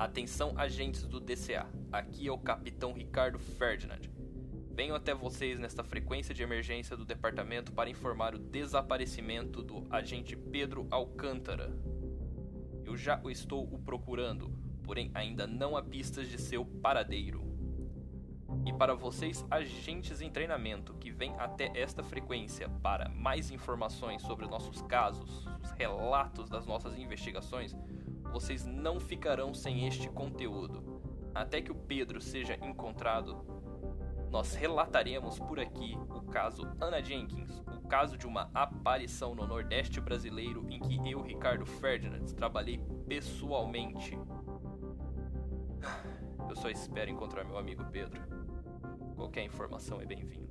Atenção agentes do DCA, aqui é o Capitão Ricardo Ferdinand. Venho até vocês nesta frequência de emergência do departamento para informar o desaparecimento do agente Pedro Alcântara. Eu já o estou o procurando, porém ainda não há pistas de seu paradeiro. E para vocês, agentes em treinamento que vêm até esta frequência para mais informações sobre nossos casos, os relatos das nossas investigações, vocês não ficarão sem este conteúdo. Até que o Pedro seja encontrado, nós relataremos por aqui o caso Anna Jenkins, o caso de uma aparição no Nordeste brasileiro em que eu, Ricardo Ferdinand, trabalhei pessoalmente. Eu só espero encontrar meu amigo Pedro. Qualquer informação é bem-vinda.